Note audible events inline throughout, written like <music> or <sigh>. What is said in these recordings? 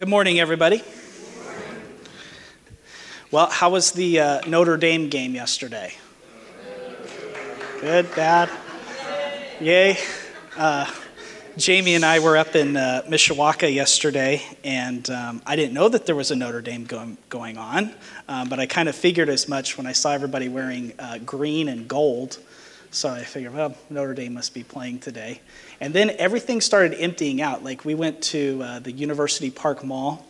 Good morning, everybody. Well, how was the uh, Notre Dame game yesterday? Good, bad? Yay. Uh, Jamie and I were up in uh, Mishawaka yesterday, and um, I didn't know that there was a Notre Dame going, on, um, but I kind of figured as much when I saw everybody wearing uh, green and gold. So I figured, well, Notre Dame must be playing today. And then everything started emptying out. Like we went to uh, the University Park Mall,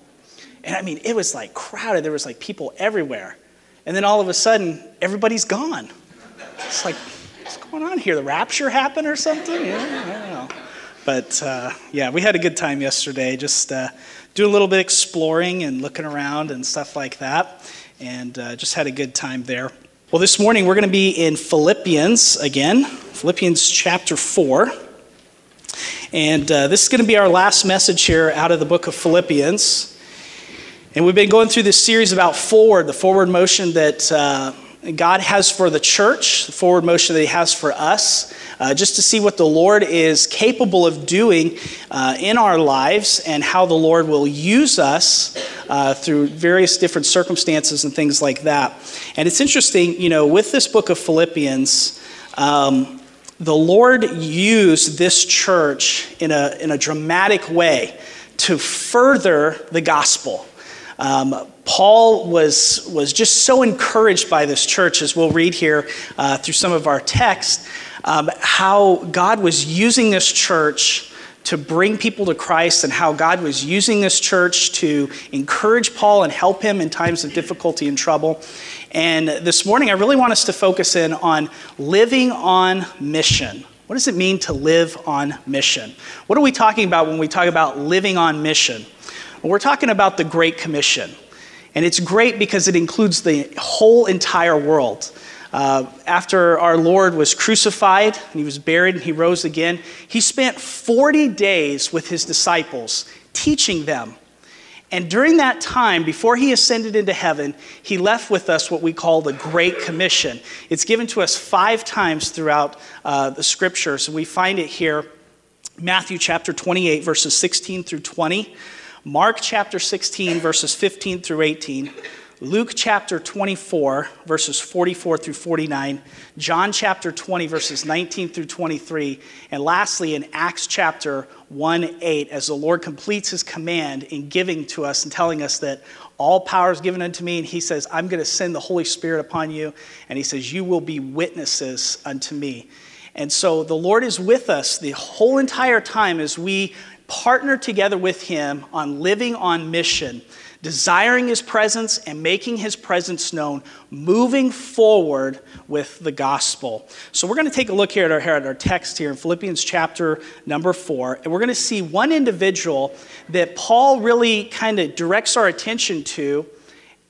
and I mean, it was like crowded. There was like people everywhere. And then all of a sudden, everybody's gone. It's like, what's going on here? The rapture happened or something? Yeah, I don't know. But uh, yeah, we had a good time yesterday, just uh, doing a little bit exploring and looking around and stuff like that. And uh, just had a good time there. Well, this morning we're going to be in Philippians again, Philippians chapter 4. And uh, this is going to be our last message here out of the book of Philippians. And we've been going through this series about forward, the forward motion that uh, God has for the church, the forward motion that He has for us, uh, just to see what the Lord is capable of doing uh, in our lives and how the Lord will use us uh, through various different circumstances and things like that. And it's interesting, you know, with this book of Philippians, um, the Lord used this church in a, in a dramatic way to further the gospel. Um, Paul was, was just so encouraged by this church, as we'll read here uh, through some of our text, um, how God was using this church to bring people to Christ and how God was using this church to encourage Paul and help him in times of difficulty and trouble. And this morning, I really want us to focus in on living on mission. What does it mean to live on mission? What are we talking about when we talk about living on mission? We're talking about the Great Commission. And it's great because it includes the whole entire world. Uh, after our Lord was crucified and he was buried and he rose again, he spent 40 days with his disciples teaching them. And during that time, before he ascended into heaven, he left with us what we call the Great Commission. It's given to us five times throughout uh, the scriptures. And we find it here Matthew chapter 28, verses 16 through 20. Mark chapter 16, verses 15 through 18, Luke chapter 24, verses 44 through 49, John chapter 20, verses 19 through 23, and lastly in Acts chapter 1 8, as the Lord completes his command in giving to us and telling us that all power is given unto me, and he says, I'm going to send the Holy Spirit upon you, and he says, You will be witnesses unto me. And so the Lord is with us the whole entire time as we partner together with Him on living on mission, desiring His presence and making His presence known, moving forward with the gospel. So, we're going to take a look here at our, at our text here in Philippians chapter number four, and we're going to see one individual that Paul really kind of directs our attention to.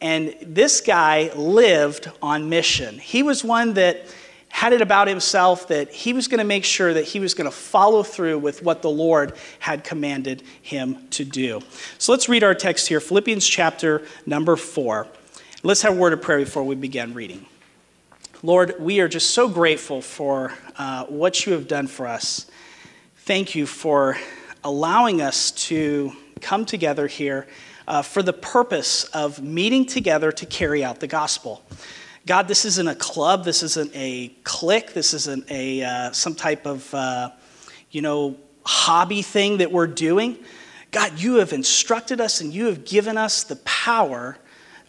And this guy lived on mission. He was one that had it about himself that he was going to make sure that he was going to follow through with what the Lord had commanded him to do. So let's read our text here Philippians chapter number four. Let's have a word of prayer before we begin reading. Lord, we are just so grateful for uh, what you have done for us. Thank you for allowing us to come together here uh, for the purpose of meeting together to carry out the gospel. God, this isn't a club, this isn't a clique, this isn't a uh, some type of uh, you know hobby thing that we're doing. God, you have instructed us and you have given us the power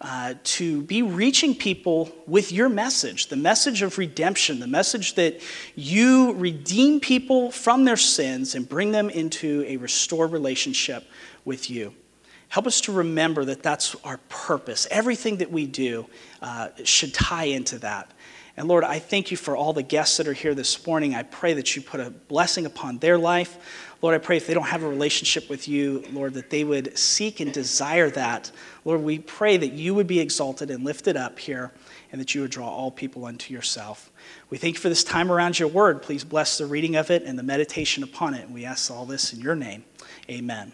uh, to be reaching people with your message, the message of redemption, the message that you redeem people from their sins and bring them into a restored relationship with you. Help us to remember that that's our purpose. Everything that we do uh, should tie into that. And Lord, I thank you for all the guests that are here this morning. I pray that you put a blessing upon their life. Lord, I pray if they don't have a relationship with you, Lord, that they would seek and desire that. Lord, we pray that you would be exalted and lifted up here and that you would draw all people unto yourself. We thank you for this time around your word. Please bless the reading of it and the meditation upon it. And we ask all this in your name. Amen.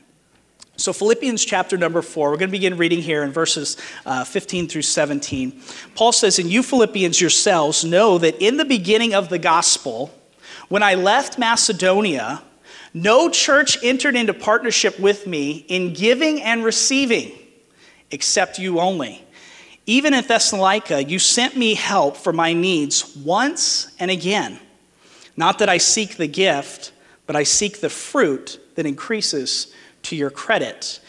So, Philippians chapter number four, we're going to begin reading here in verses uh, 15 through 17. Paul says, And you Philippians yourselves know that in the beginning of the gospel, when I left Macedonia, No church entered into partnership with me in giving and receiving, except you only. Even in Thessalonica, you sent me help for my needs once and again. Not that I seek the gift, but I seek the fruit that increases to your credit.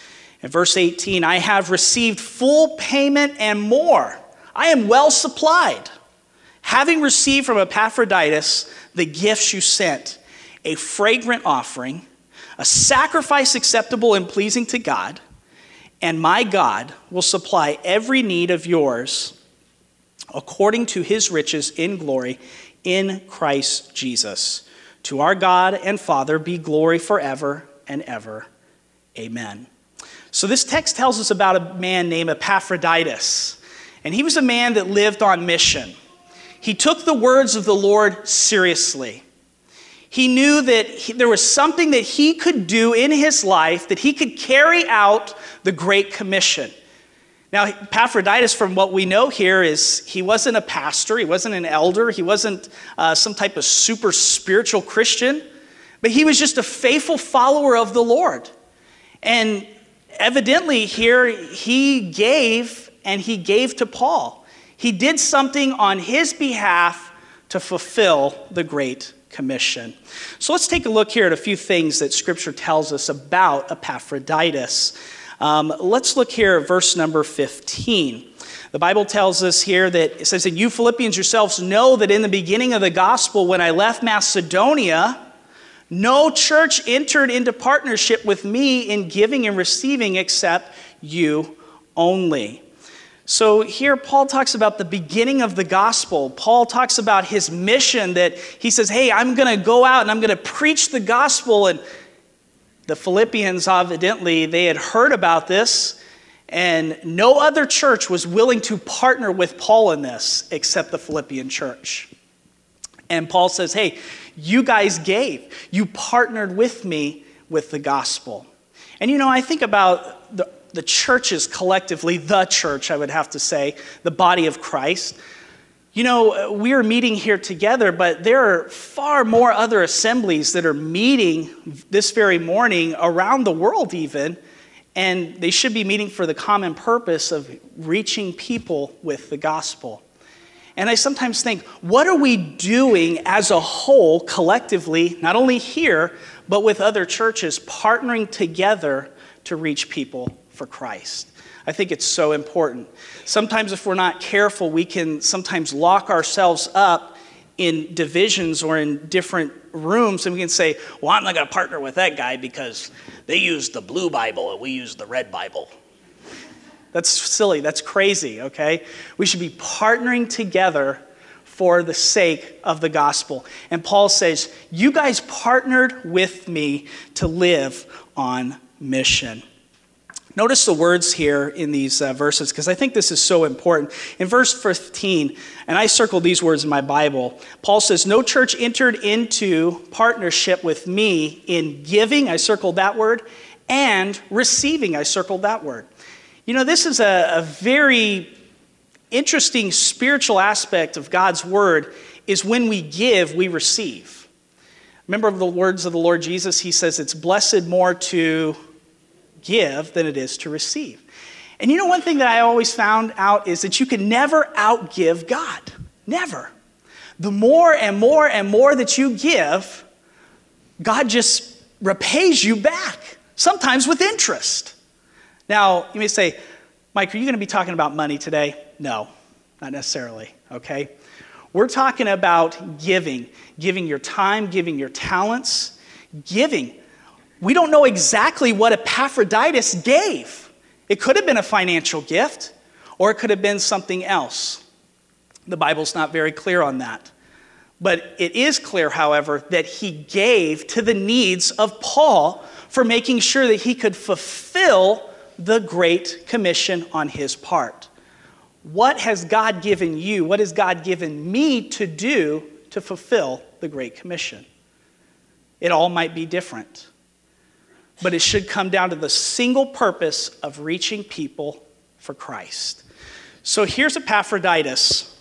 In verse 18, I have received full payment and more. I am well supplied, having received from Epaphroditus the gifts you sent a fragrant offering, a sacrifice acceptable and pleasing to God, and my God will supply every need of yours according to his riches in glory in Christ Jesus. To our God and Father be glory forever and ever. Amen. So, this text tells us about a man named Epaphroditus, and he was a man that lived on mission. He took the words of the Lord seriously. He knew that he, there was something that he could do in his life that he could carry out the Great Commission. Now, Epaphroditus, from what we know here, is he wasn't a pastor, he wasn't an elder, he wasn't uh, some type of super spiritual Christian, but he was just a faithful follower of the Lord. And evidently, here he gave and he gave to Paul. He did something on his behalf to fulfill the Great Commission. So let's take a look here at a few things that Scripture tells us about Epaphroditus. Um, let's look here at verse number 15. The Bible tells us here that it says that you Philippians yourselves know that in the beginning of the gospel, when I left Macedonia, no church entered into partnership with me in giving and receiving except you only. So here, Paul talks about the beginning of the gospel. Paul talks about his mission that he says, Hey, I'm going to go out and I'm going to preach the gospel. And the Philippians, evidently, they had heard about this, and no other church was willing to partner with Paul in this except the Philippian church. And Paul says, Hey, you guys gave, you partnered with me with the gospel. And you know, I think about the, the churches collectively, the church, I would have to say, the body of Christ. You know, we are meeting here together, but there are far more other assemblies that are meeting this very morning around the world, even, and they should be meeting for the common purpose of reaching people with the gospel. And I sometimes think, what are we doing as a whole, collectively, not only here, but with other churches, partnering together to reach people for Christ? I think it's so important. Sometimes, if we're not careful, we can sometimes lock ourselves up in divisions or in different rooms, and we can say, Well, I'm not going to partner with that guy because they use the blue Bible and we use the red Bible. That's silly. That's crazy, okay? We should be partnering together for the sake of the gospel. And Paul says, You guys partnered with me to live on mission. Notice the words here in these uh, verses because I think this is so important. In verse 15, and I circled these words in my Bible, Paul says, No church entered into partnership with me in giving, I circled that word, and receiving, I circled that word. You know, this is a, a very interesting spiritual aspect of God's word is when we give, we receive. Remember the words of the Lord Jesus? He says, It's blessed more to give than it is to receive. And you know, one thing that I always found out is that you can never outgive God. Never. The more and more and more that you give, God just repays you back, sometimes with interest. Now, you may say, Mike, are you going to be talking about money today? No, not necessarily, okay? We're talking about giving, giving your time, giving your talents, giving we don't know exactly what Epaphroditus gave. It could have been a financial gift, or it could have been something else. The Bible's not very clear on that. But it is clear, however, that he gave to the needs of Paul for making sure that he could fulfill the Great Commission on his part. What has God given you? What has God given me to do to fulfill the Great Commission? It all might be different but it should come down to the single purpose of reaching people for Christ. So here's Epaphroditus.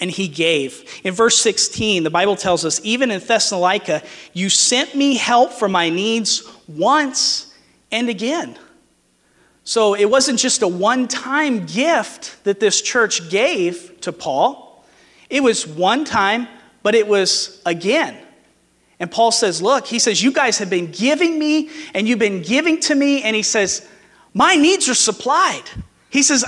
and he gave. In verse 16, the Bible tells us, even in Thessalonica, you sent me help for my needs once and again. So it wasn't just a one time gift that this church gave to Paul, it was one time, but it was again. And Paul says, Look, he says, you guys have been giving me and you've been giving to me. And he says, My needs are supplied. He says,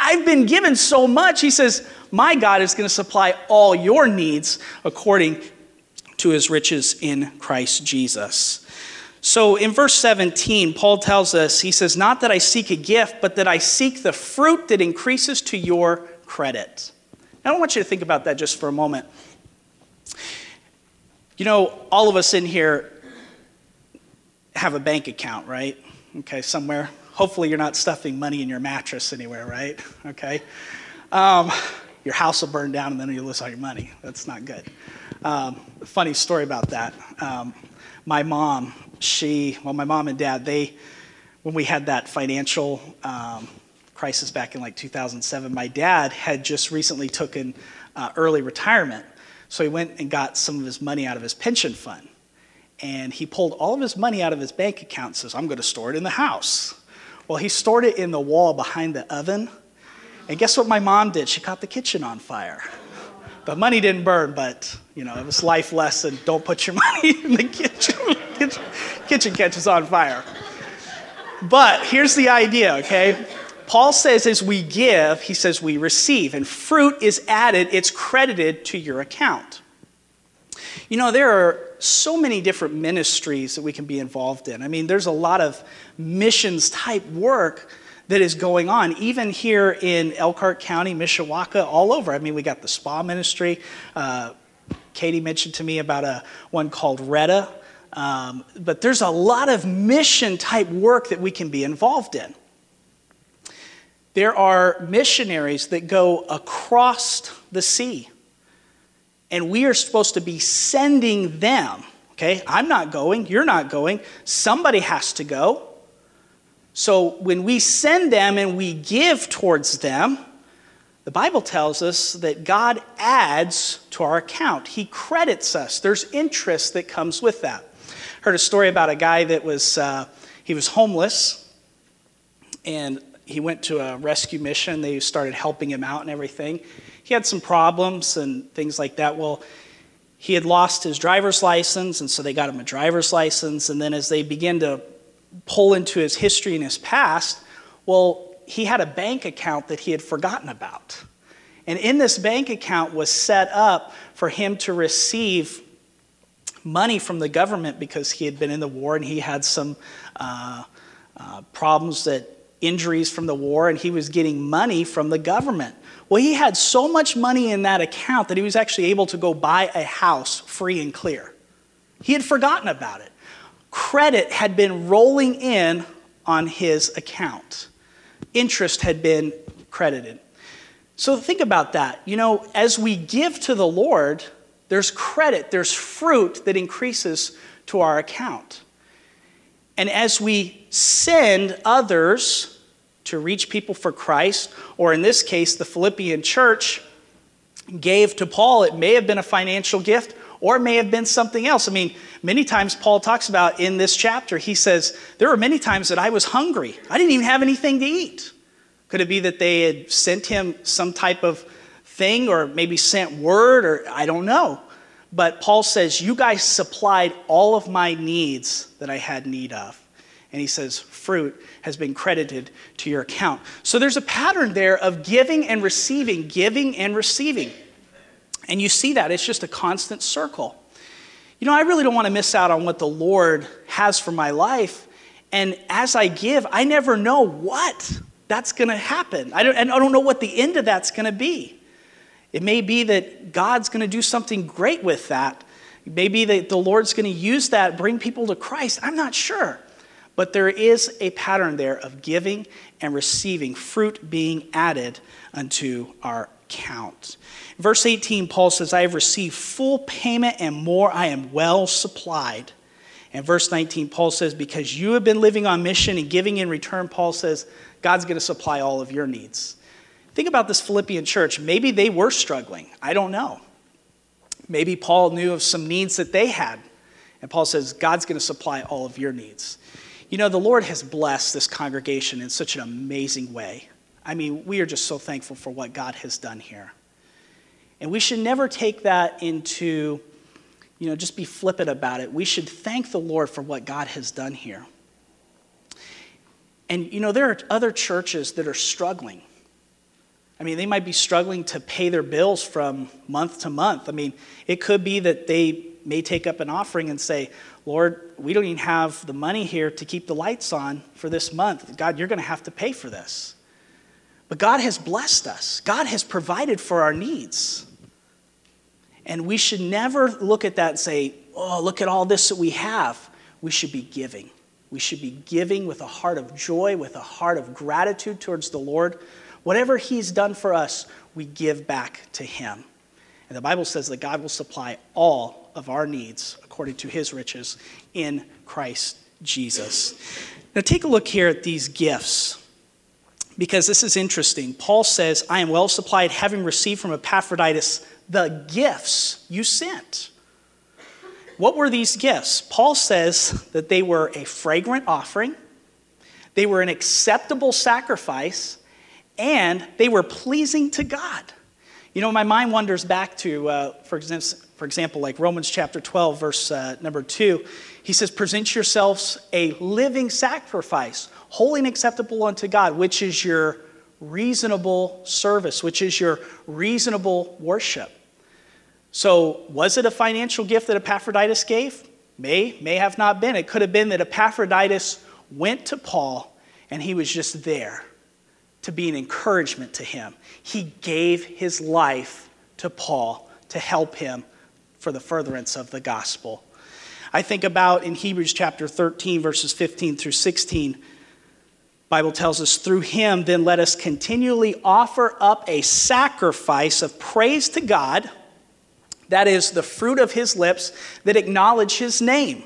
I've been given so much. He says, My God is going to supply all your needs according to his riches in Christ Jesus. So in verse 17, Paul tells us, he says, Not that I seek a gift, but that I seek the fruit that increases to your credit. Now, I want you to think about that just for a moment. You know, all of us in here have a bank account, right? Okay, somewhere. Hopefully, you're not stuffing money in your mattress anywhere, right? Okay. Um, your house will burn down and then you lose all your money. That's not good. Um, funny story about that. Um, my mom, she, well, my mom and dad, they, when we had that financial um, crisis back in like 2007, my dad had just recently taken uh, early retirement. So he went and got some of his money out of his pension fund. And he pulled all of his money out of his bank account and says, I'm going to store it in the house. Well, he stored it in the wall behind the oven. And guess what my mom did? She caught the kitchen on fire. The money didn't burn, but you know, it was life lesson. Don't put your <laughs> money in the kitchen. kitchen, kitchen catches on fire. But here's the idea, okay? Paul says as we give, he says we receive, and fruit is added, it's credited to your account. You know, there are so many different ministries that we can be involved in. I mean, there's a lot of missions type work that is going on, even here in Elkhart County, Mishawaka, all over. I mean, we got the spa ministry. Uh, Katie mentioned to me about a one called Retta. Um, but there's a lot of mission type work that we can be involved in. There are missionaries that go across the sea, and we are supposed to be sending them. Okay, I'm not going, you're not going, somebody has to go. So when we send them and we give towards them, the Bible tells us that God adds to our account. He credits us. There's interest that comes with that. Heard a story about a guy that was uh, he was homeless, and he went to a rescue mission. They started helping him out and everything. He had some problems and things like that. Well, he had lost his driver's license, and so they got him a driver's license. And then as they began to pull into his history and his past, well, he had a bank account that he had forgotten about. And in this bank account was set up for him to receive money from the government because he had been in the war and he had some uh, uh, problems that injuries from the war and he was getting money from the government. Well, he had so much money in that account that he was actually able to go buy a house free and clear. He had forgotten about it. Credit had been rolling in on his account interest had been credited. So think about that. You know, as we give to the Lord, there's credit, there's fruit that increases to our account. And as we send others to reach people for Christ, or in this case, the Philippian church gave to Paul, it may have been a financial gift or it may have been something else. I mean, many times Paul talks about in this chapter, he says, There were many times that I was hungry. I didn't even have anything to eat. Could it be that they had sent him some type of thing or maybe sent word or I don't know. But Paul says, You guys supplied all of my needs that I had need of. And he says, Fruit has been credited to your account. So there's a pattern there of giving and receiving, giving and receiving. And you see that, it's just a constant circle. You know, I really don't want to miss out on what the Lord has for my life. And as I give, I never know what that's going to happen. I don't, and I don't know what the end of that's going to be. It may be that God's going to do something great with that. Maybe that the Lord's going to use that, bring people to Christ. I'm not sure. But there is a pattern there of giving and receiving, fruit being added unto our count. Verse 18, Paul says, I have received full payment and more, I am well supplied. And verse 19, Paul says, Because you have been living on mission and giving in return, Paul says, God's going to supply all of your needs. Think about this Philippian church. Maybe they were struggling. I don't know. Maybe Paul knew of some needs that they had. And Paul says, God's going to supply all of your needs. You know, the Lord has blessed this congregation in such an amazing way. I mean, we are just so thankful for what God has done here. And we should never take that into, you know, just be flippant about it. We should thank the Lord for what God has done here. And, you know, there are other churches that are struggling. I mean, they might be struggling to pay their bills from month to month. I mean, it could be that they may take up an offering and say, Lord, we don't even have the money here to keep the lights on for this month. God, you're going to have to pay for this. But God has blessed us, God has provided for our needs. And we should never look at that and say, oh, look at all this that we have. We should be giving. We should be giving with a heart of joy, with a heart of gratitude towards the Lord. Whatever He's done for us, we give back to Him. And the Bible says that God will supply all of our needs according to His riches in Christ Jesus. Now, take a look here at these gifts because this is interesting. Paul says, I am well supplied, having received from Epaphroditus the gifts you sent. What were these gifts? Paul says that they were a fragrant offering, they were an acceptable sacrifice, and they were pleasing to God. You know, my mind wanders back to, uh, for, example, for example, like Romans chapter 12, verse uh, number 2. He says, Present yourselves a living sacrifice, holy and acceptable unto God, which is your reasonable service, which is your reasonable worship. So, was it a financial gift that Epaphroditus gave? May, may have not been. It could have been that Epaphroditus went to Paul and he was just there to be an encouragement to him. He gave his life to Paul to help him for the furtherance of the gospel. I think about in Hebrews chapter 13 verses 15 through 16 Bible tells us through him then let us continually offer up a sacrifice of praise to God that is the fruit of his lips that acknowledge his name.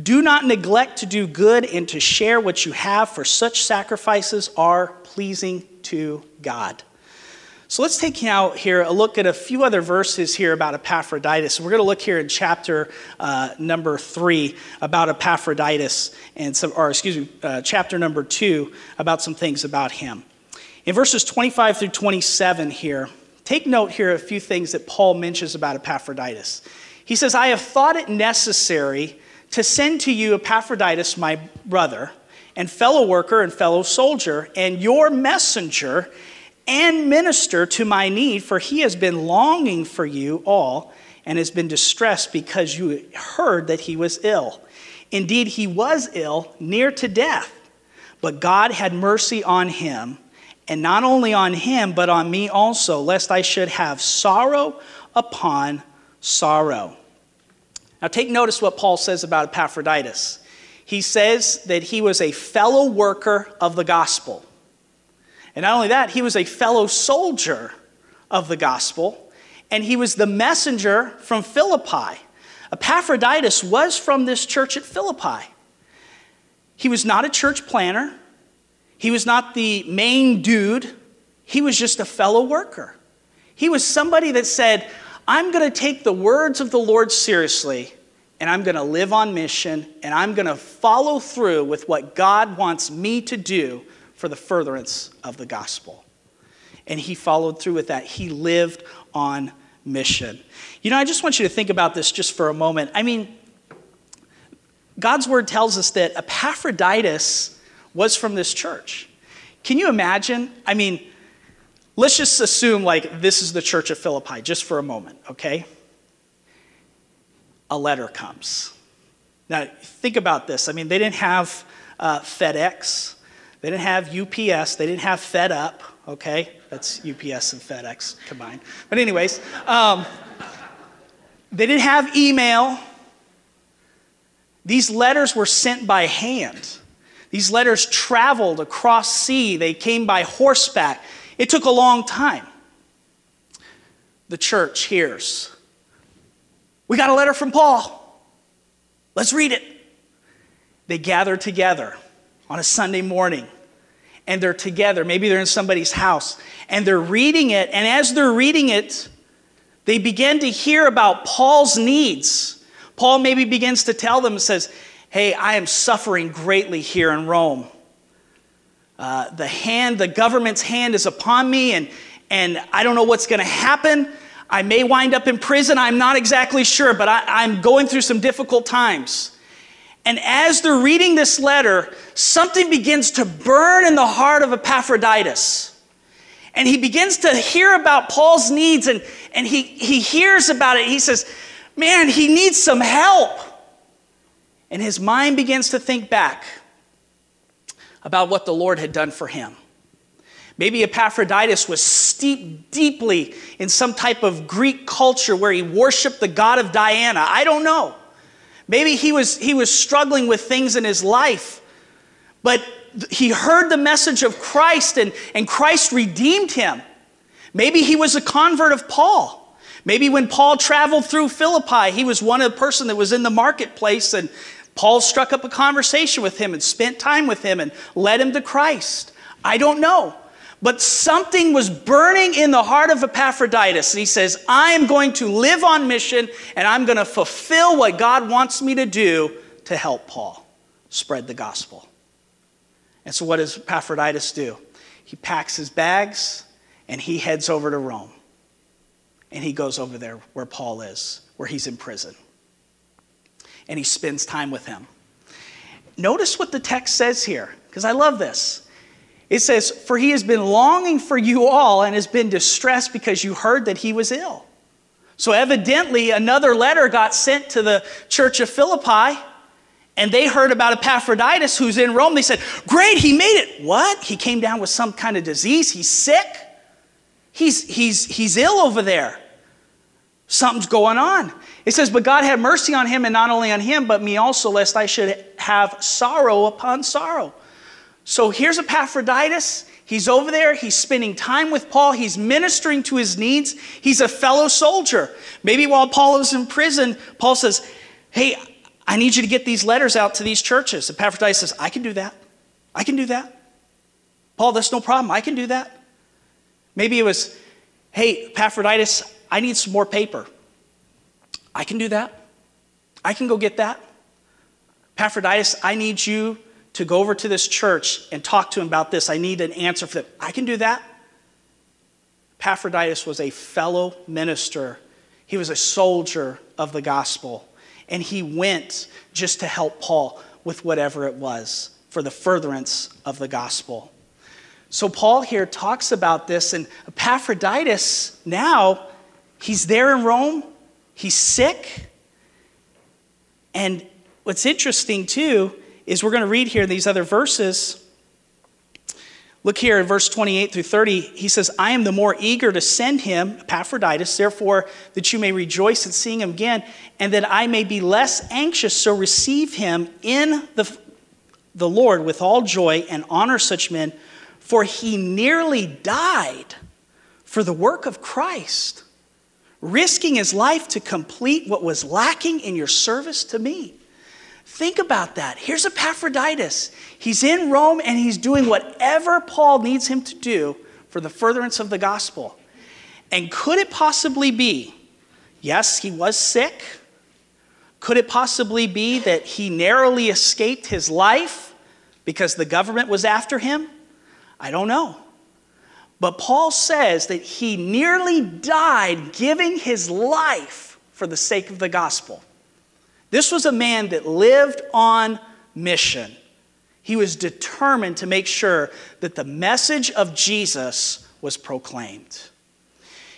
Do not neglect to do good and to share what you have, for such sacrifices are pleasing to God. So let's take out here a look at a few other verses here about Epaphroditus. We're going to look here in chapter uh, number three about Epaphroditus, and some, or excuse me, uh, chapter number two about some things about him. In verses 25 through 27 here, take note here of a few things that Paul mentions about Epaphroditus. He says, I have thought it necessary to send to you Epaphroditus, my brother, and fellow worker and fellow soldier, and your messenger and minister to my need, for he has been longing for you all and has been distressed because you heard that he was ill. Indeed, he was ill, near to death, but God had mercy on him, and not only on him, but on me also, lest I should have sorrow upon sorrow. Now, take notice what Paul says about Epaphroditus. He says that he was a fellow worker of the gospel. And not only that, he was a fellow soldier of the gospel, and he was the messenger from Philippi. Epaphroditus was from this church at Philippi. He was not a church planner, he was not the main dude, he was just a fellow worker. He was somebody that said, I'm going to take the words of the Lord seriously and I'm going to live on mission and I'm going to follow through with what God wants me to do for the furtherance of the gospel. And he followed through with that. He lived on mission. You know, I just want you to think about this just for a moment. I mean, God's word tells us that Epaphroditus was from this church. Can you imagine? I mean, let's just assume like this is the church of Philippi just for a moment, okay? A letter comes. Now, think about this. I mean, they didn't have uh, FedEx, they didn't have UPS, they didn't have Fed Up, okay? That's UPS and FedEx combined. But, anyways, um, they didn't have email. These letters were sent by hand. These letters traveled across sea, they came by horseback. It took a long time. The church hears We got a letter from Paul. Let's read it. They gather together on a Sunday morning and they're together. Maybe they're in somebody's house and they're reading it. And as they're reading it, they begin to hear about Paul's needs. Paul maybe begins to tell them, says, Hey, I am suffering greatly here in Rome. Uh, the hand, the government's hand is upon me, and, and I don't know what's going to happen. I may wind up in prison. I'm not exactly sure, but I, I'm going through some difficult times. And as they're reading this letter, something begins to burn in the heart of Epaphroditus. And he begins to hear about Paul's needs and, and he, he hears about it. He says, Man, he needs some help. And his mind begins to think back about what the Lord had done for him. Maybe Epaphroditus was steeped deeply in some type of Greek culture where he worshiped the god of Diana. I don't know. Maybe he was, he was struggling with things in his life, but he heard the message of Christ and, and Christ redeemed him. Maybe he was a convert of Paul. Maybe when Paul traveled through Philippi, he was one of the person that was in the marketplace and Paul struck up a conversation with him and spent time with him and led him to Christ. I don't know. But something was burning in the heart of Epaphroditus. And he says, I am going to live on mission and I'm going to fulfill what God wants me to do to help Paul spread the gospel. And so, what does Epaphroditus do? He packs his bags and he heads over to Rome. And he goes over there where Paul is, where he's in prison. And he spends time with him. Notice what the text says here, because I love this. It says, For he has been longing for you all and has been distressed because you heard that he was ill. So, evidently, another letter got sent to the church of Philippi, and they heard about Epaphroditus who's in Rome. They said, Great, he made it. What? He came down with some kind of disease. He's sick. He's, he's, he's ill over there. Something's going on. It says, But God had mercy on him, and not only on him, but me also, lest I should have sorrow upon sorrow. So here's Epaphroditus. He's over there. He's spending time with Paul. He's ministering to his needs. He's a fellow soldier. Maybe while Paul is in prison, Paul says, Hey, I need you to get these letters out to these churches. Epaphroditus says, I can do that. I can do that. Paul, that's no problem. I can do that. Maybe it was, Hey, Epaphroditus, I need some more paper. I can do that. I can go get that. Epaphroditus, I need you to go over to this church and talk to him about this. I need an answer for them. I can do that. Epaphroditus was a fellow minister, he was a soldier of the gospel, and he went just to help Paul with whatever it was for the furtherance of the gospel. So, Paul here talks about this, and Epaphroditus now, he's there in Rome, he's sick. And what's interesting too is we're going to read here in these other verses. Look here in verse 28 through 30. He says, I am the more eager to send him, Epaphroditus, therefore, that you may rejoice at seeing him again, and that I may be less anxious. So receive him in the, the Lord with all joy and honor such men, for he nearly died for the work of Christ, risking his life to complete what was lacking in your service to me. Think about that. Here's Epaphroditus. He's in Rome and he's doing whatever Paul needs him to do for the furtherance of the gospel. And could it possibly be, yes, he was sick? Could it possibly be that he narrowly escaped his life because the government was after him? I don't know. But Paul says that he nearly died giving his life for the sake of the gospel. This was a man that lived on mission. He was determined to make sure that the message of Jesus was proclaimed.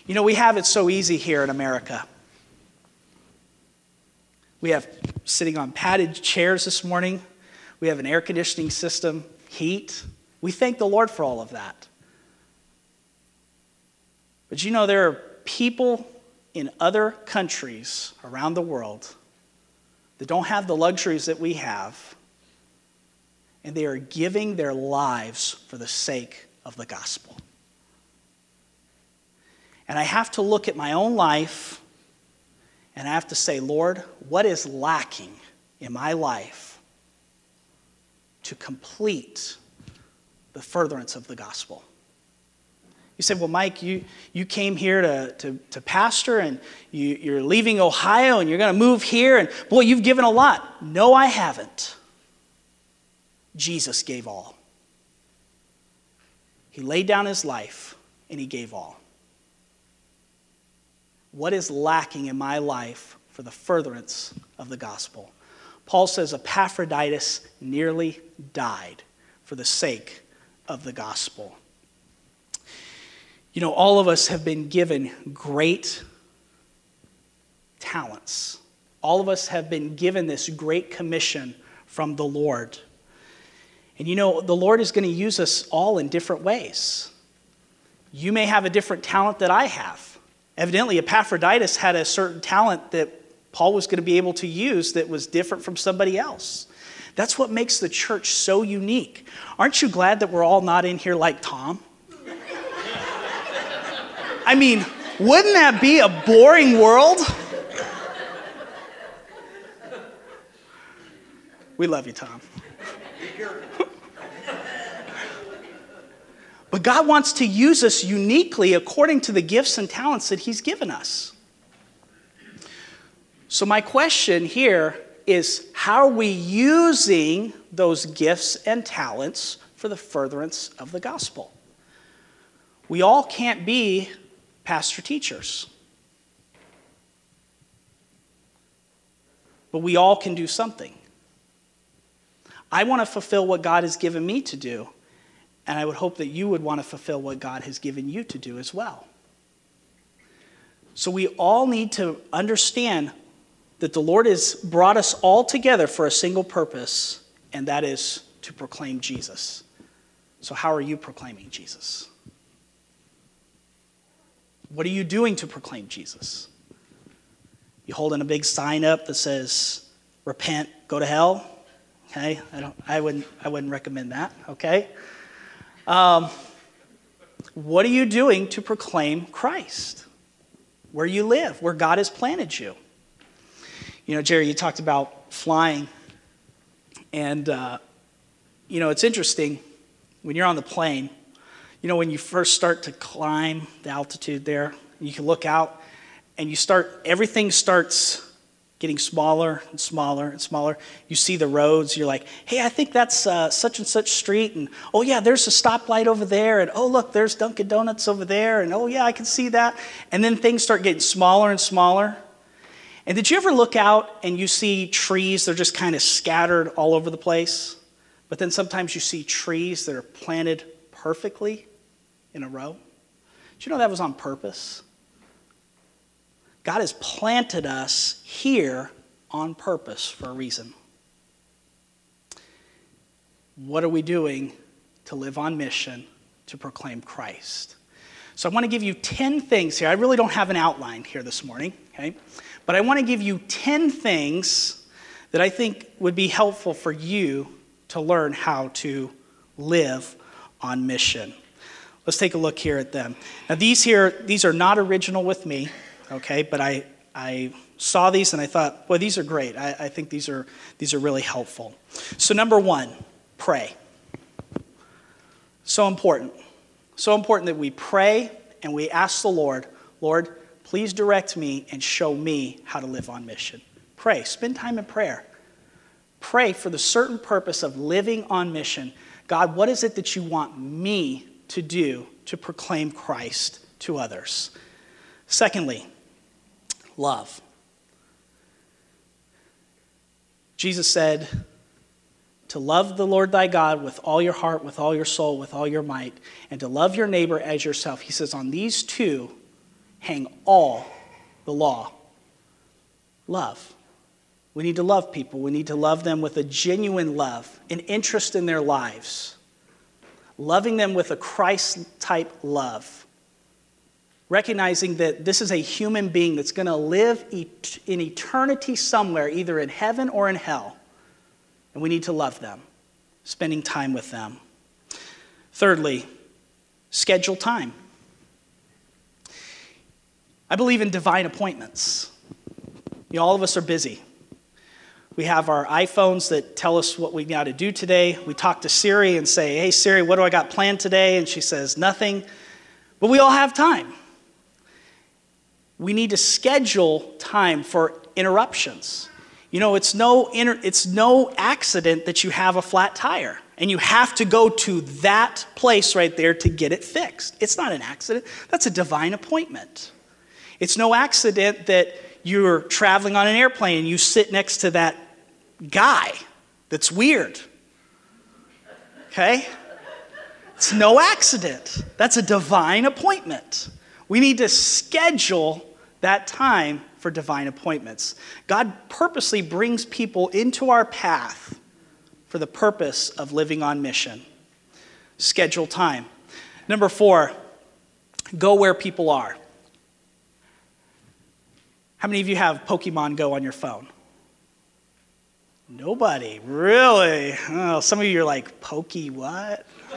You know, we have it so easy here in America. We have sitting on padded chairs this morning. We have an air conditioning system, heat. We thank the Lord for all of that. But you know, there are people in other countries around the world that don't have the luxuries that we have, and they are giving their lives for the sake of the gospel. And I have to look at my own life and I have to say, Lord, what is lacking in my life to complete the furtherance of the gospel. You said, Well, Mike, you, you came here to, to, to pastor and you, you're leaving Ohio and you're going to move here, and boy, you've given a lot. No, I haven't. Jesus gave all. He laid down his life and he gave all. What is lacking in my life for the furtherance of the gospel? Paul says Epaphroditus nearly died for the sake of the gospel. You know, all of us have been given great talents. All of us have been given this great commission from the Lord. And you know, the Lord is going to use us all in different ways. You may have a different talent that I have. Evidently, Epaphroditus had a certain talent that Paul was going to be able to use that was different from somebody else. That's what makes the church so unique. Aren't you glad that we're all not in here like Tom? I mean, wouldn't that be a boring world? We love you, Tom. But God wants to use us uniquely according to the gifts and talents that He's given us. So, my question here is how are we using those gifts and talents for the furtherance of the gospel? We all can't be pastor teachers, but we all can do something. I want to fulfill what God has given me to do, and I would hope that you would want to fulfill what God has given you to do as well. So we all need to understand that the Lord has brought us all together for a single purpose, and that is to proclaim Jesus. So, how are you proclaiming Jesus? What are you doing to proclaim Jesus? You holding a big sign up that says, repent, go to hell? Okay, I, don't, I, wouldn't, I wouldn't recommend that, okay? Um, what are you doing to proclaim Christ? Where you live, where God has planted you. You know, Jerry, you talked about flying. And, uh, you know, it's interesting when you're on the plane, you know, when you first start to climb the altitude there, you can look out and you start, everything starts getting smaller and smaller and smaller. You see the roads, you're like, hey, I think that's uh, such and such street, and oh, yeah, there's a stoplight over there, and oh, look, there's Dunkin' Donuts over there, and oh, yeah, I can see that. And then things start getting smaller and smaller. And did you ever look out and you see trees, they're just kind of scattered all over the place? But then sometimes you see trees that are planted perfectly in a row. Did you know that was on purpose? God has planted us here on purpose for a reason. What are we doing to live on mission to proclaim Christ? So I want to give you 10 things here. I really don't have an outline here this morning, okay? But I want to give you 10 things that I think would be helpful for you to learn how to live on mission. Let's take a look here at them. Now these here, these are not original with me okay? But I, I saw these and I thought, well, these are great. I, I think these are, these are really helpful. So, number one, pray. So important. So important that we pray and we ask the Lord, Lord, please direct me and show me how to live on mission. Pray. Spend time in prayer. Pray for the certain purpose of living on mission. God, what is it that you want me to do to proclaim Christ to others? Secondly, love. Jesus said, to love the Lord thy God with all your heart, with all your soul, with all your might, and to love your neighbor as yourself. He says, on these two hang all the law. Love. We need to love people. We need to love them with a genuine love, an interest in their lives, loving them with a Christ type love recognizing that this is a human being that's going to live in eternity somewhere, either in heaven or in hell. And we need to love them, spending time with them. Thirdly, schedule time. I believe in divine appointments. You know, all of us are busy. We have our iPhones that tell us what we got to do today. We talk to Siri and say, Hey, Siri, what do I got planned today? And she says, Nothing. But we all have time. We need to schedule time for interruptions. You know, it's no, inter- it's no accident that you have a flat tire and you have to go to that place right there to get it fixed. It's not an accident, that's a divine appointment. It's no accident that you're traveling on an airplane and you sit next to that guy that's weird. Okay? It's no accident. That's a divine appointment. We need to schedule that time for divine appointments. God purposely brings people into our path for the purpose of living on mission. Schedule time. Number four, go where people are. How many of you have Pokemon Go on your phone? Nobody, really? Oh, some of you are like, Pokey what? <laughs>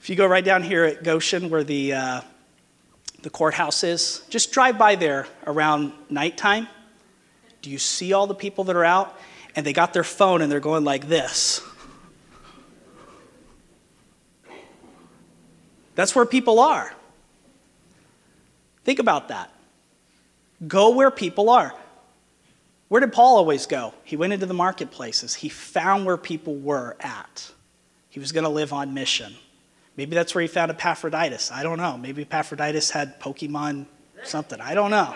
if you go right down here at Goshen, where the, uh, the courthouse is, just drive by there around nighttime. Do you see all the people that are out? And they got their phone and they're going like this. That's where people are. Think about that. Go where people are. Where did Paul always go? He went into the marketplaces. He found where people were at. He was going to live on mission. Maybe that's where he found Epaphroditus. I don't know. Maybe Epaphroditus had Pokemon something. I don't know.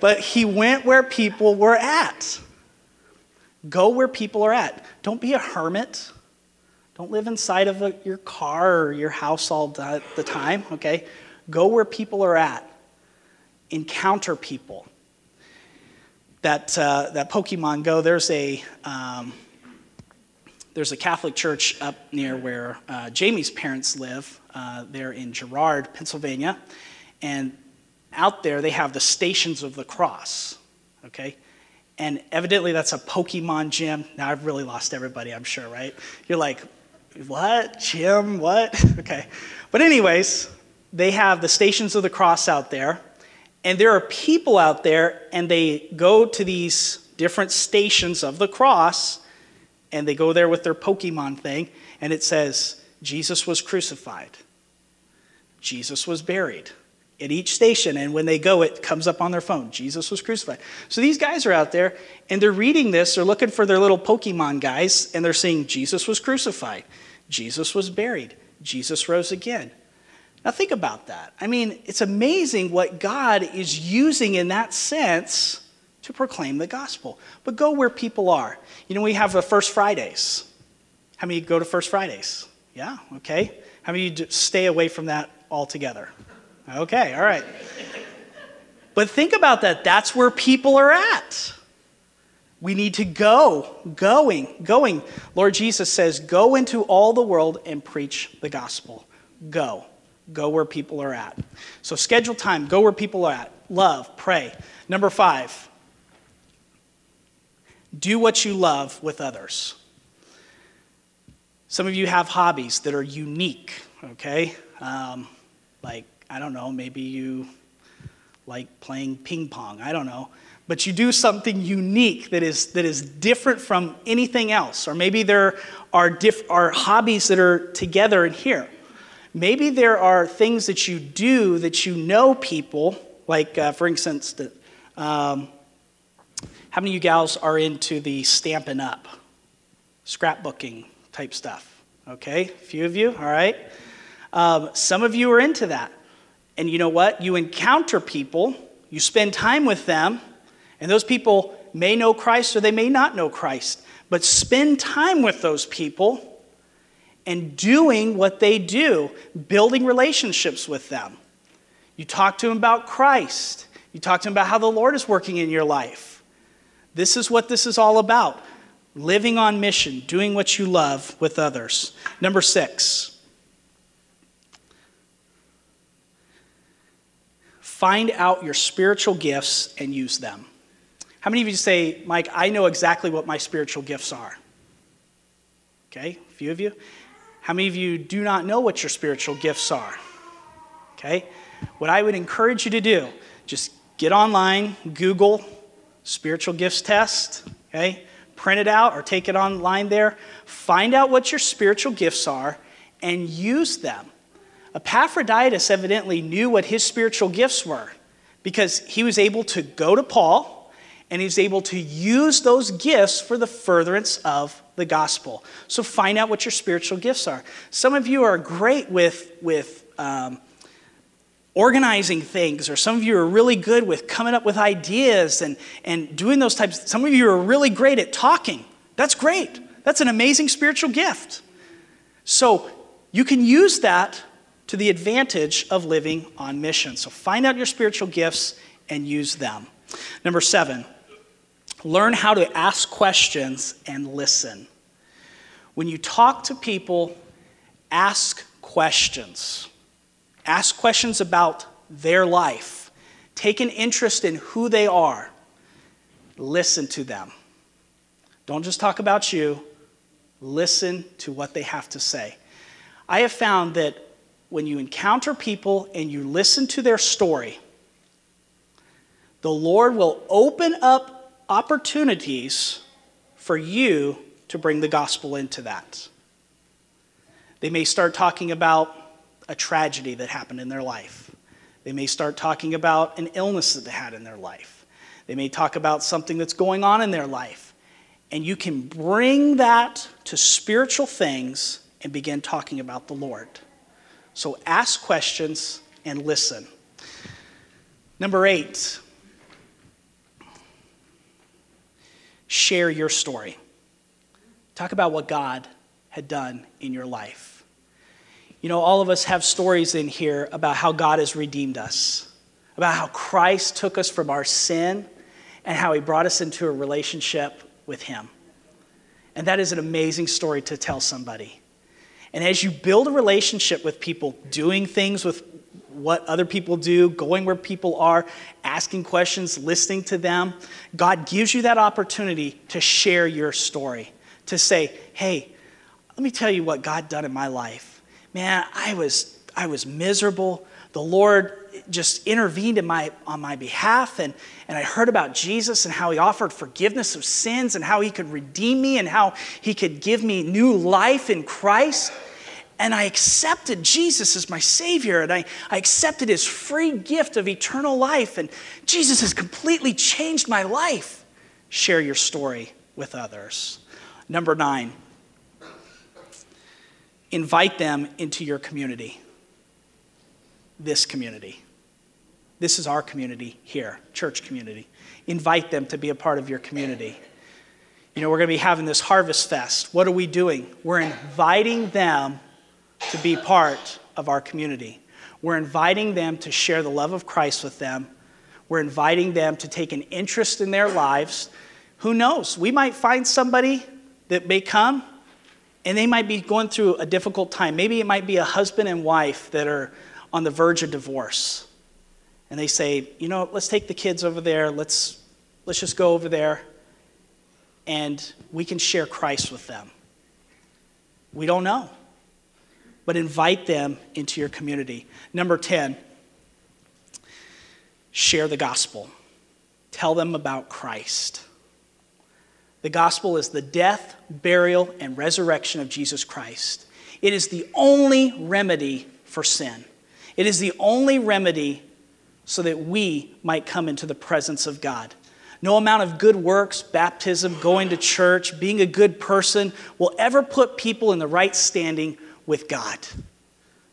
But he went where people were at. Go where people are at. Don't be a hermit. Don't live inside of a, your car or your house all the time, okay? Go where people are at. Encounter people. That, uh, that Pokemon Go, there's a, um, there's a Catholic church up near where uh, Jamie's parents live. Uh, they're in Girard, Pennsylvania. And out there, they have the Stations of the Cross, okay? And evidently, that's a Pokemon gym. Now, I've really lost everybody, I'm sure, right? You're like, what? Gym? What? <laughs> okay. But, anyways, they have the stations of the cross out there, and there are people out there, and they go to these different stations of the cross, and they go there with their Pokemon thing, and it says, Jesus was crucified, Jesus was buried. At each station, and when they go, it comes up on their phone. Jesus was crucified. So these guys are out there, and they're reading this. They're looking for their little Pokemon guys, and they're seeing Jesus was crucified, Jesus was buried, Jesus rose again. Now, think about that. I mean, it's amazing what God is using in that sense to proclaim the gospel. But go where people are. You know, we have the First Fridays. How many go to First Fridays? Yeah, okay. How many stay away from that altogether? Okay, all right. But think about that. That's where people are at. We need to go, going, going. Lord Jesus says, Go into all the world and preach the gospel. Go. Go where people are at. So schedule time, go where people are at. Love, pray. Number five, do what you love with others. Some of you have hobbies that are unique, okay? Um, like, I don't know, maybe you like playing ping pong, I don't know. But you do something unique that is, that is different from anything else. Or maybe there are, diff, are hobbies that are together in here. Maybe there are things that you do that you know people, like, uh, for instance, um, how many of you gals are into the Stampin' Up, scrapbooking type stuff? Okay, a few of you, all right. Um, some of you are into that. And you know what? You encounter people, you spend time with them, and those people may know Christ or they may not know Christ. But spend time with those people and doing what they do, building relationships with them. You talk to them about Christ. You talk to them about how the Lord is working in your life. This is what this is all about living on mission, doing what you love with others. Number six, find out your spiritual gifts and use them. How many of you say, Mike, I know exactly what my spiritual gifts are? Okay, a few of you. How many of you do not know what your spiritual gifts are? Okay? What I would encourage you to do, just get online, Google spiritual gifts test, okay? Print it out or take it online there. Find out what your spiritual gifts are and use them. Epaphroditus evidently knew what his spiritual gifts were because he was able to go to Paul and he was able to use those gifts for the furtherance of the gospel. So find out what your spiritual gifts are. Some of you are great with, with um, organizing things, or some of you are really good with coming up with ideas and, and doing those types. Some of you are really great at talking. That's great. That's an amazing spiritual gift. So you can use that to the advantage of living on mission. So find out your spiritual gifts and use them. Number seven, learn how to ask questions and listen. When you talk to people, ask questions. Ask questions about their life. Take an interest in who they are. Listen to them. Don't just talk about you, listen to what they have to say. I have found that when you encounter people and you listen to their story, the Lord will open up opportunities for you to bring the gospel into that. They may start talking about a tragedy that happened in their life. They may start talking about an illness that they had in their life. They may talk about something that's going on in their life. And you can bring that to spiritual things and begin talking about the Lord. So ask questions and listen. Number eight, share your story. Talk about what God had done in your life. You know, all of us have stories in here about how God has redeemed us, about how Christ took us from our sin and how he brought us into a relationship with him. And that is an amazing story to tell somebody. And as you build a relationship with people, doing things with what other people do, going where people are, asking questions, listening to them, God gives you that opportunity to share your story, to say, hey, let me tell you what God done in my life man, I was, I was miserable. The Lord just intervened in my, on my behalf, and, and I heard about Jesus and how he offered forgiveness of sins and how he could redeem me and how he could give me new life in Christ. And I accepted Jesus as my Savior, and I, I accepted his free gift of eternal life, and Jesus has completely changed my life. Share your story with others. Number nine, invite them into your community. This community. This is our community here, church community. Invite them to be a part of your community. You know, we're going to be having this Harvest Fest. What are we doing? We're inviting them to be part of our community. We're inviting them to share the love of Christ with them. We're inviting them to take an interest in their lives. Who knows? We might find somebody that may come and they might be going through a difficult time. Maybe it might be a husband and wife that are on the verge of divorce. And they say, you know, let's take the kids over there. Let's, let's just go over there and we can share Christ with them. We don't know. But invite them into your community. Number 10, share the gospel. Tell them about Christ. The gospel is the death, burial, and resurrection of Jesus Christ. It is the only remedy for sin. It is the only remedy so that we might come into the presence of God. No amount of good works, baptism, going to church, being a good person will ever put people in the right standing with God.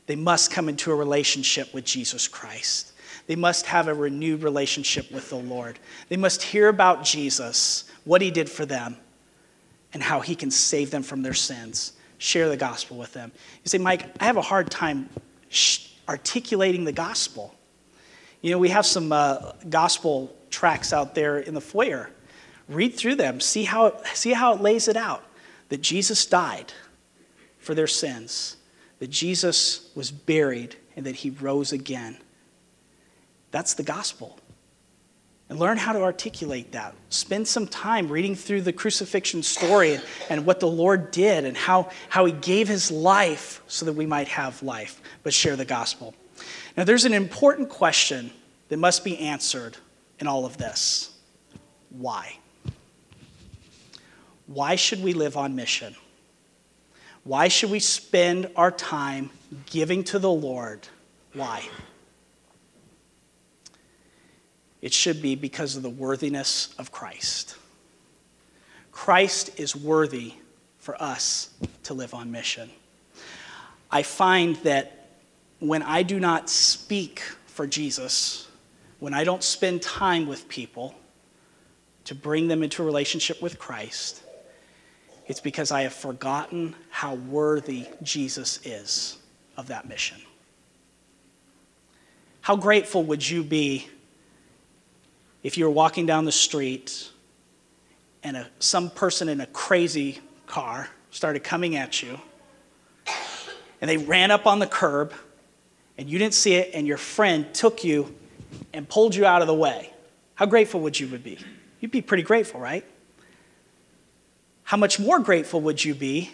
They must come into a relationship with Jesus Christ. They must have a renewed relationship with the Lord. They must hear about Jesus what he did for them, and how he can save them from their sins. Share the gospel with them. You say, Mike, I have a hard time articulating the gospel. You know, we have some uh, gospel tracts out there in the foyer. Read through them, see how, see how it lays it out that Jesus died for their sins, that Jesus was buried, and that he rose again. That's the gospel and learn how to articulate that. Spend some time reading through the crucifixion story and, and, what the Lord did and how, how he gave his life so that we might have life, but share the gospel. Now, there's an important question that must be answered in all of this. Why? Why should we live on mission? Why should we spend our time giving to the Lord? Why? It should be because of the worthiness of Christ. Christ is worthy for us to live on mission. I find that when I do not speak for Jesus, when I don't spend time with people to bring them into a relationship with Christ, it's because I have forgotten how worthy Jesus is of that mission. How grateful would you be if you were walking down the street and a, some person in a crazy car started coming at you and they ran up on the curb and you didn't see it and your friend took you and pulled you out of the way? How grateful would you would be? You'd be pretty grateful, right? How much more grateful would you be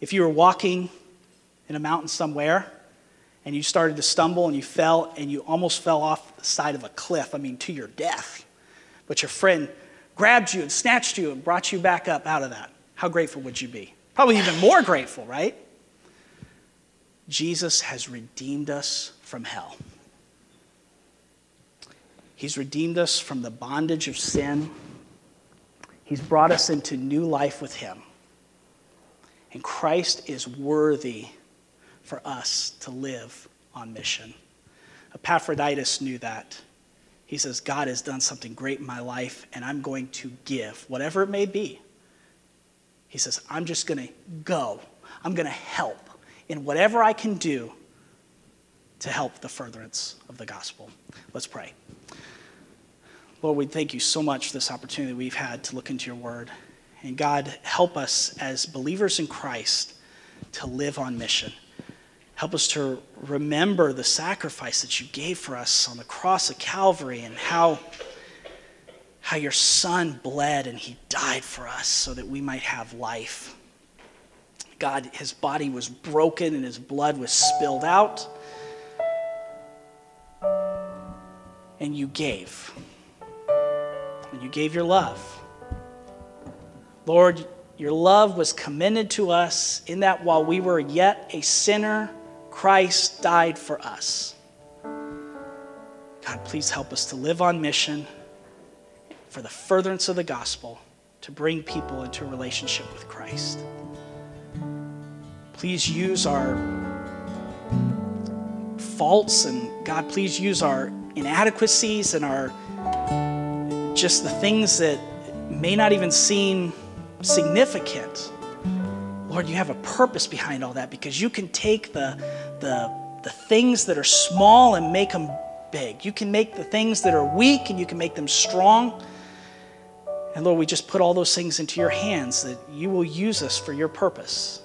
if you were walking in a mountain somewhere and you started to stumble and you fell and you almost fell off the side of a cliff, I mean, to your death. But your friend grabbed you and snatched you and brought you back up out of that. How grateful would you be? Probably even more grateful, right? Jesus has redeemed us from hell. He's redeemed us from the bondage of sin. He's brought us into new life with Him. And Christ is worthy for us to live on mission. Epaphroditus knew that. He says, God has done something great in my life, and I'm going to give, whatever it may be. He says, I'm just going to go. I'm going to help in whatever I can do to help the furtherance of the gospel. Let's pray. Lord, we thank you so much for this opportunity we've had to look into your word. And God, help us as believers in Christ to live on mission. Help us to remember the sacrifice that you gave for us on the cross of Calvary and how, how your son bled and he died for us so that we might have life. God, his body was broken and his blood was spilled out. And you gave. You gave your love. Lord, your love was commended to us in that while we were yet a sinner, Christ died for us. God, please help us to live on mission for the furtherance of the gospel, to bring people into a relationship with Christ. Please use our faults and God, please use our inadequacies and our just the things that may not even seem significant Lord, you have a purpose behind all that because you can take the, the, the things that are small and make them big. You can make the things that are weak and you can make them strong. And Lord, we just put all those things into your hands that you will use us for your purpose.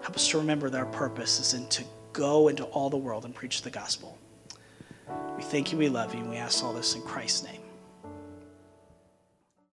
Help us to remember that our purpose is in to go into all the world and preach the gospel. We thank you, we love you, and we ask all this in Christ's name.